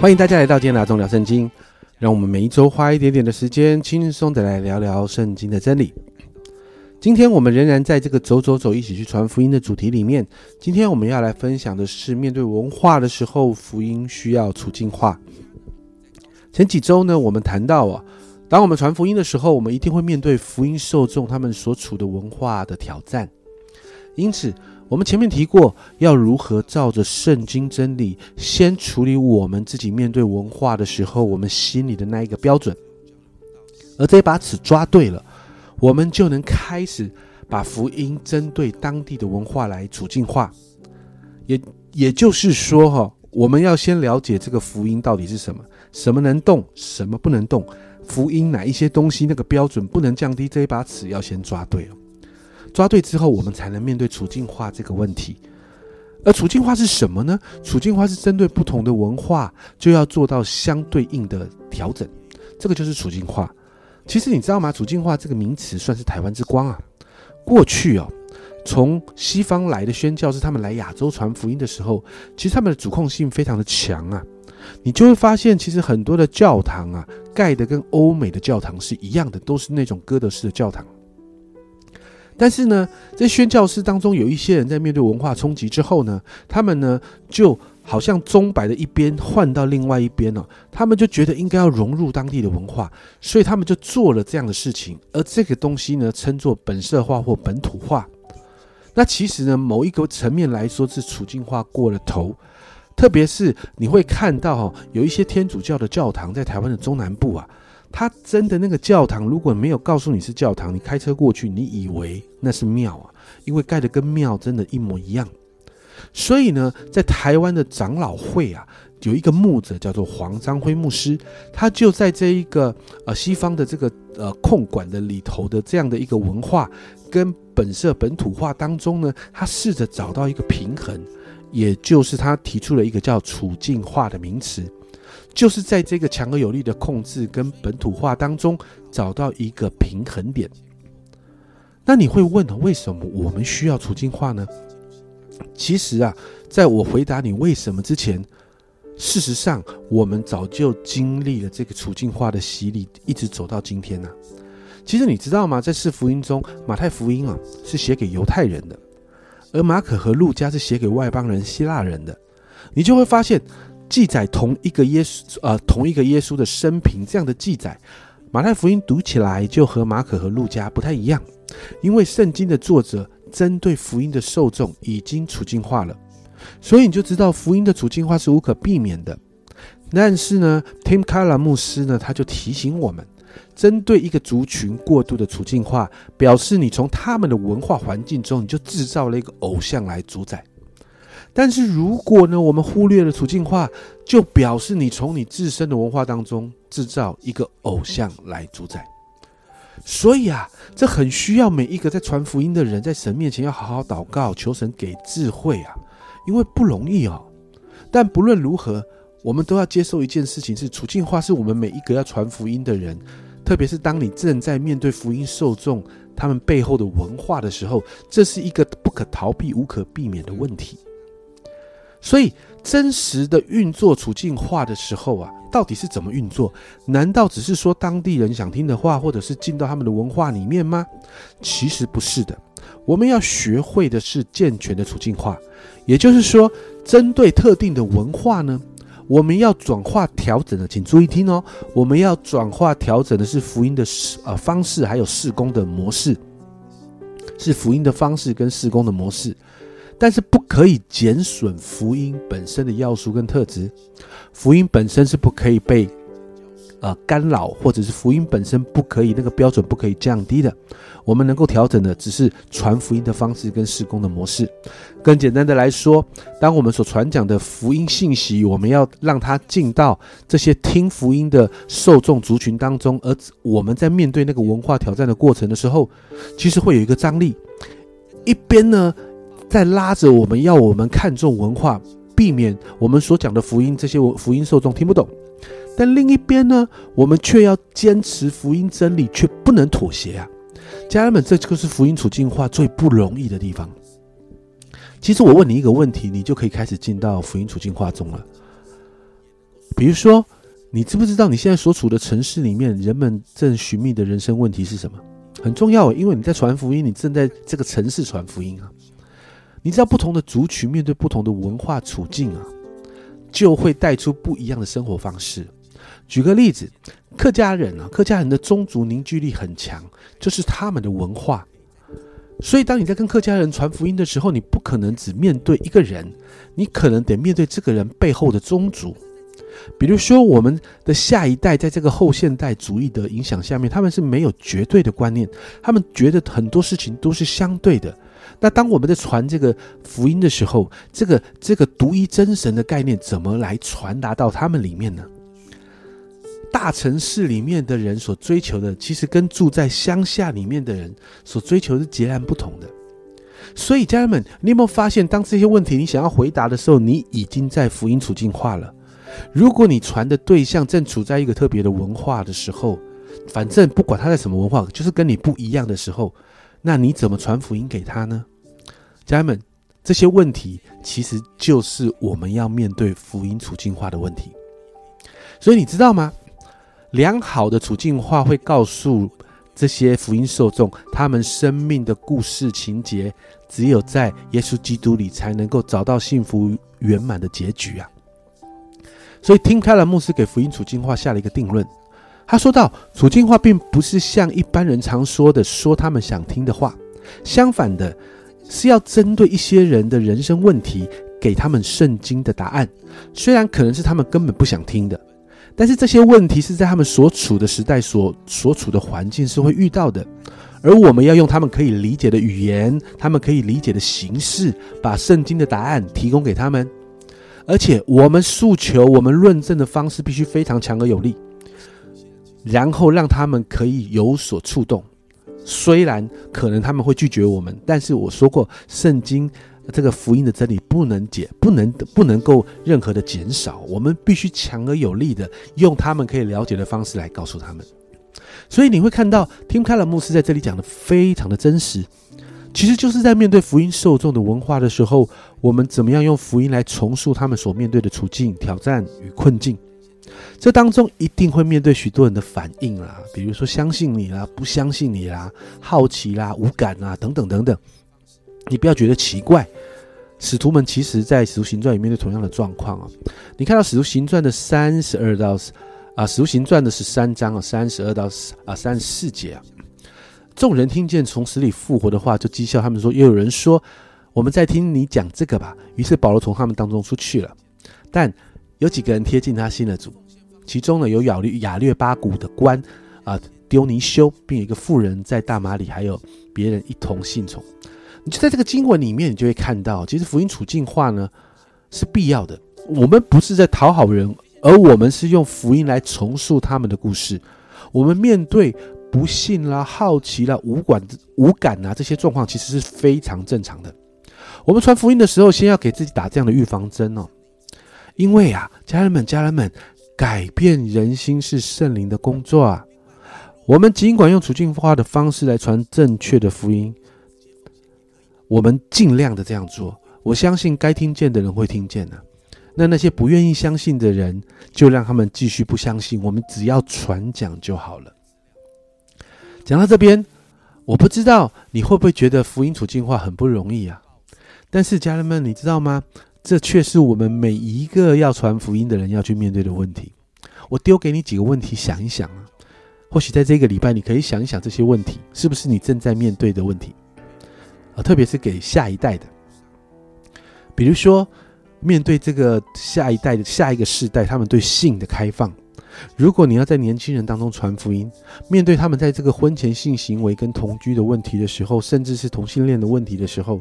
欢迎大家来到今天的阿忠聊圣经，让我们每一周花一点点的时间，轻松的来聊聊圣经的真理。今天我们仍然在这个走走走，一起去传福音的主题里面。今天我们要来分享的是，面对文化的时候，福音需要处境化。前几周呢，我们谈到啊，当我们传福音的时候，我们一定会面对福音受众他们所处的文化的挑战，因此。我们前面提过，要如何照着圣经真理，先处理我们自己面对文化的时候，我们心里的那一个标准。而这把尺抓对了，我们就能开始把福音针对当地的文化来处境化。也也就是说，哈，我们要先了解这个福音到底是什么，什么能动，什么不能动。福音哪一些东西那个标准不能降低，这一把尺要先抓对了。抓对之后，我们才能面对处境化这个问题。而处境化是什么呢？处境化是针对不同的文化，就要做到相对应的调整。这个就是处境化。其实你知道吗？处境化这个名词算是台湾之光啊。过去哦，从西方来的宣教是，他们来亚洲传福音的时候，其实他们的主控性非常的强啊。你就会发现，其实很多的教堂啊，盖的跟欧美的教堂是一样的，都是那种哥德式的教堂。但是呢，在宣教师当中，有一些人在面对文化冲击之后呢，他们呢就好像钟摆的一边换到另外一边了，他们就觉得应该要融入当地的文化，所以他们就做了这样的事情。而这个东西呢，称作本色化或本土化。那其实呢，某一个层面来说是处境化过了头，特别是你会看到哈，有一些天主教的教堂在台湾的中南部啊。他真的那个教堂，如果没有告诉你是教堂，你开车过去，你以为那是庙啊，因为盖的跟庙真的一模一样。所以呢，在台湾的长老会啊，有一个牧者叫做黄章辉牧师，他就在这一个呃西方的这个呃控管的里头的这样的一个文化跟本色本土化当中呢，他试着找到一个平衡，也就是他提出了一个叫处境化的名词。就是在这个强而有力的控制跟本土化当中找到一个平衡点。那你会问为什么我们需要处境化呢？其实啊，在我回答你为什么之前，事实上我们早就经历了这个处境化的洗礼，一直走到今天呢。其实你知道吗？在四福音中，马太福音啊是写给犹太人的，而马可和路加是写给外邦人希腊人的。你就会发现。记载同一个耶稣，呃，同一个耶稣的生平，这样的记载，马太福音读起来就和马可和路加不太一样，因为圣经的作者针对福音的受众已经处境化了，所以你就知道福音的处境化是无可避免的。但是呢，Tim Keller 牧师呢，他就提醒我们，针对一个族群过度的处境化，表示你从他们的文化环境中，你就制造了一个偶像来主宰。但是如果呢，我们忽略了处境化，就表示你从你自身的文化当中制造一个偶像来主宰。所以啊，这很需要每一个在传福音的人，在神面前要好好祷告，求神给智慧啊，因为不容易哦。但不论如何，我们都要接受一件事情：是处境化，是我们每一个要传福音的人，特别是当你正在面对福音受众他们背后的文化的时候，这是一个不可逃避、无可避免的问题。所以，真实的运作处境化的时候啊，到底是怎么运作？难道只是说当地人想听的话，或者是进到他们的文化里面吗？其实不是的。我们要学会的是健全的处境化，也就是说，针对特定的文化呢，我们要转化调整的，请注意听哦，我们要转化调整的是福音的呃方式，还有事工的模式，是福音的方式跟事工的模式。但是不可以减损福音本身的要素跟特质，福音本身是不可以被呃干扰，或者是福音本身不可以那个标准不可以降低的。我们能够调整的只是传福音的方式跟施工的模式。更简单的来说，当我们所传讲的福音信息，我们要让它进到这些听福音的受众族群当中，而我们在面对那个文化挑战的过程的时候，其实会有一个张力，一边呢。在拉着我们要我们看重文化，避免我们所讲的福音这些福音受众听不懂。但另一边呢，我们却要坚持福音真理，却不能妥协啊！家人们，这就是福音处境化最不容易的地方。其实我问你一个问题，你就可以开始进到福音处境化中了。比如说，你知不知道你现在所处的城市里面，人们正寻觅的人生问题是什么？很重要，因为你在传福音，你正在这个城市传福音啊。你知道，不同的族群面对不同的文化处境啊，就会带出不一样的生活方式。举个例子，客家人啊，客家人的宗族凝聚力很强，就是他们的文化。所以，当你在跟客家人传福音的时候，你不可能只面对一个人，你可能得面对这个人背后的宗族。比如说，我们的下一代在这个后现代主义的影响下面，他们是没有绝对的观念，他们觉得很多事情都是相对的。那当我们在传这个福音的时候，这个这个独一真神的概念怎么来传达到他们里面呢？大城市里面的人所追求的，其实跟住在乡下里面的人所追求是截然不同的。所以，家人们，你有没有发现，当这些问题你想要回答的时候，你已经在福音处境化了？如果你传的对象正处在一个特别的文化的时候，反正不管他在什么文化，就是跟你不一样的时候，那你怎么传福音给他呢？家人们，这些问题其实就是我们要面对福音处境化的问题。所以你知道吗？良好的处境化会告诉这些福音受众，他们生命的故事情节，只有在耶稣基督里才能够找到幸福圆满的结局啊！所以，听开了牧师给福音处境化下了一个定论。他说到，处境化并不是像一般人常说的说他们想听的话，相反的，是要针对一些人的人生问题，给他们圣经的答案，虽然可能是他们根本不想听的。但是这些问题是在他们所处的时代、所所处的环境是会遇到的，而我们要用他们可以理解的语言、他们可以理解的形式，把圣经的答案提供给他们。而且我们诉求、我们论证的方式必须非常强而有力，然后让他们可以有所触动。虽然可能他们会拒绝我们，但是我说过，圣经。这个福音的真理不能解，不能不能够任何的减少，我们必须强而有力的用他们可以了解的方式来告诉他们。所以你会看到，Tim Keller 牧师在这里讲的非常的真实，其实就是在面对福音受众的文化的时候，我们怎么样用福音来重塑他们所面对的处境、挑战与困境。这当中一定会面对许多人的反应啦，比如说相信你啦、不相信你啦、好奇啦、无感啦等等等等。你不要觉得奇怪，使徒们其实在使徒行传里面对同样的状况啊。你看到使徒行传的三十二到啊，使徒行传的十三章啊，三十二到啊三十四节啊，众人听见从死里复活的话，就讥笑他们说：，又有人说，我们在听你讲这个吧。于是保罗从他们当中出去了，但有几个人贴近他信了主，其中呢有亚略亚略巴谷的官啊丢尼修，并有一个妇人在大马里，还有别人一同信从。你就在这个经文里面，你就会看到，其实福音处境化呢是必要的。我们不是在讨好人，而我们是用福音来重塑他们的故事。我们面对不信啦、好奇啦、无感无感啊这些状况，其实是非常正常的。我们传福音的时候，先要给自己打这样的预防针哦，因为啊，家人们、家人们，改变人心是圣灵的工作啊。我们尽管用处境化的方式来传正确的福音。我们尽量的这样做，我相信该听见的人会听见的。那那些不愿意相信的人，就让他们继续不相信。我们只要传讲就好了。讲到这边，我不知道你会不会觉得福音处境化很不容易啊？但是家人们，你知道吗？这却是我们每一个要传福音的人要去面对的问题。我丢给你几个问题，想一想啊。或许在这个礼拜，你可以想一想这些问题，是不是你正在面对的问题啊？特别是给下一代的，比如说，面对这个下一代的下一个世代，他们对性的开放，如果你要在年轻人当中传福音，面对他们在这个婚前性行为跟同居的问题的时候，甚至是同性恋的问题的时候，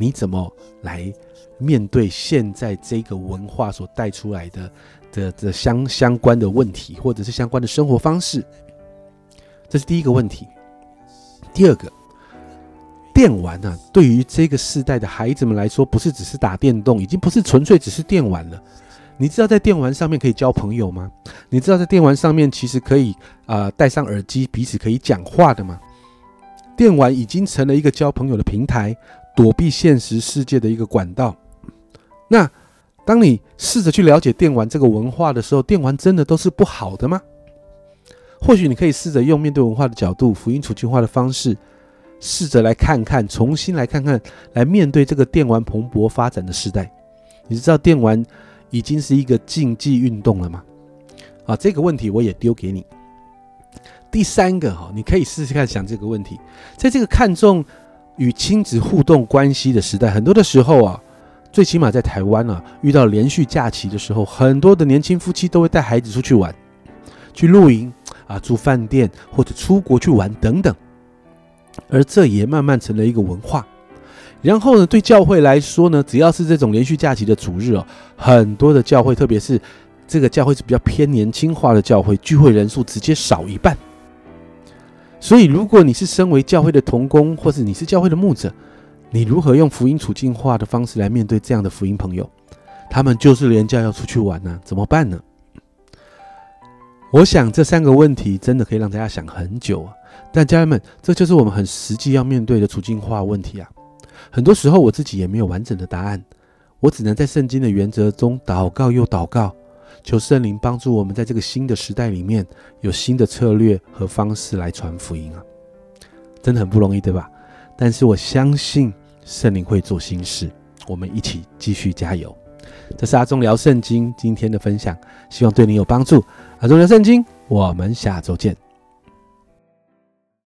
你怎么来面对现在这个文化所带出来的的的相相关的问题，或者是相关的生活方式？这是第一个问题。第二个。电玩呢，对于这个世代的孩子们来说，不是只是打电动，已经不是纯粹只是电玩了。你知道在电玩上面可以交朋友吗？你知道在电玩上面其实可以啊戴上耳机，彼此可以讲话的吗？电玩已经成了一个交朋友的平台，躲避现实世界的一个管道。那当你试着去了解电玩这个文化的时候，电玩真的都是不好的吗？或许你可以试着用面对文化的角度、福音处境化的方式，试着来看看，重新来看看，来面对这个电玩蓬勃发展的时代。你知道电玩已经是一个竞技运动了吗？啊，这个问题我也丢给你。第三个哈，你可以试试看想这个问题，在这个看重与亲子互动关系的时代，很多的时候啊，最起码在台湾啊，遇到连续假期的时候，很多的年轻夫妻都会带孩子出去玩，去露营啊，住饭店或者出国去玩等等，而这也慢慢成了一个文化。然后呢，对教会来说呢，只要是这种连续假期的主日哦，很多的教会，特别是这个教会是比较偏年轻化的教会，聚会人数直接少一半。所以，如果你是身为教会的童工，或是你是教会的牧者，你如何用福音处境化的方式来面对这样的福音朋友？他们就是连假要出去玩呢，怎么办呢？我想这三个问题真的可以让大家想很久啊。但家人们，这就是我们很实际要面对的处境化问题啊。很多时候我自己也没有完整的答案，我只能在圣经的原则中祷告又祷告。求圣灵帮助我们，在这个新的时代里面有新的策略和方式来传福音啊，真的很不容易，对吧？但是我相信圣灵会做新事，我们一起继续加油。这是阿忠聊圣经今天的分享，希望对你有帮助。阿忠聊圣经，我们下周见。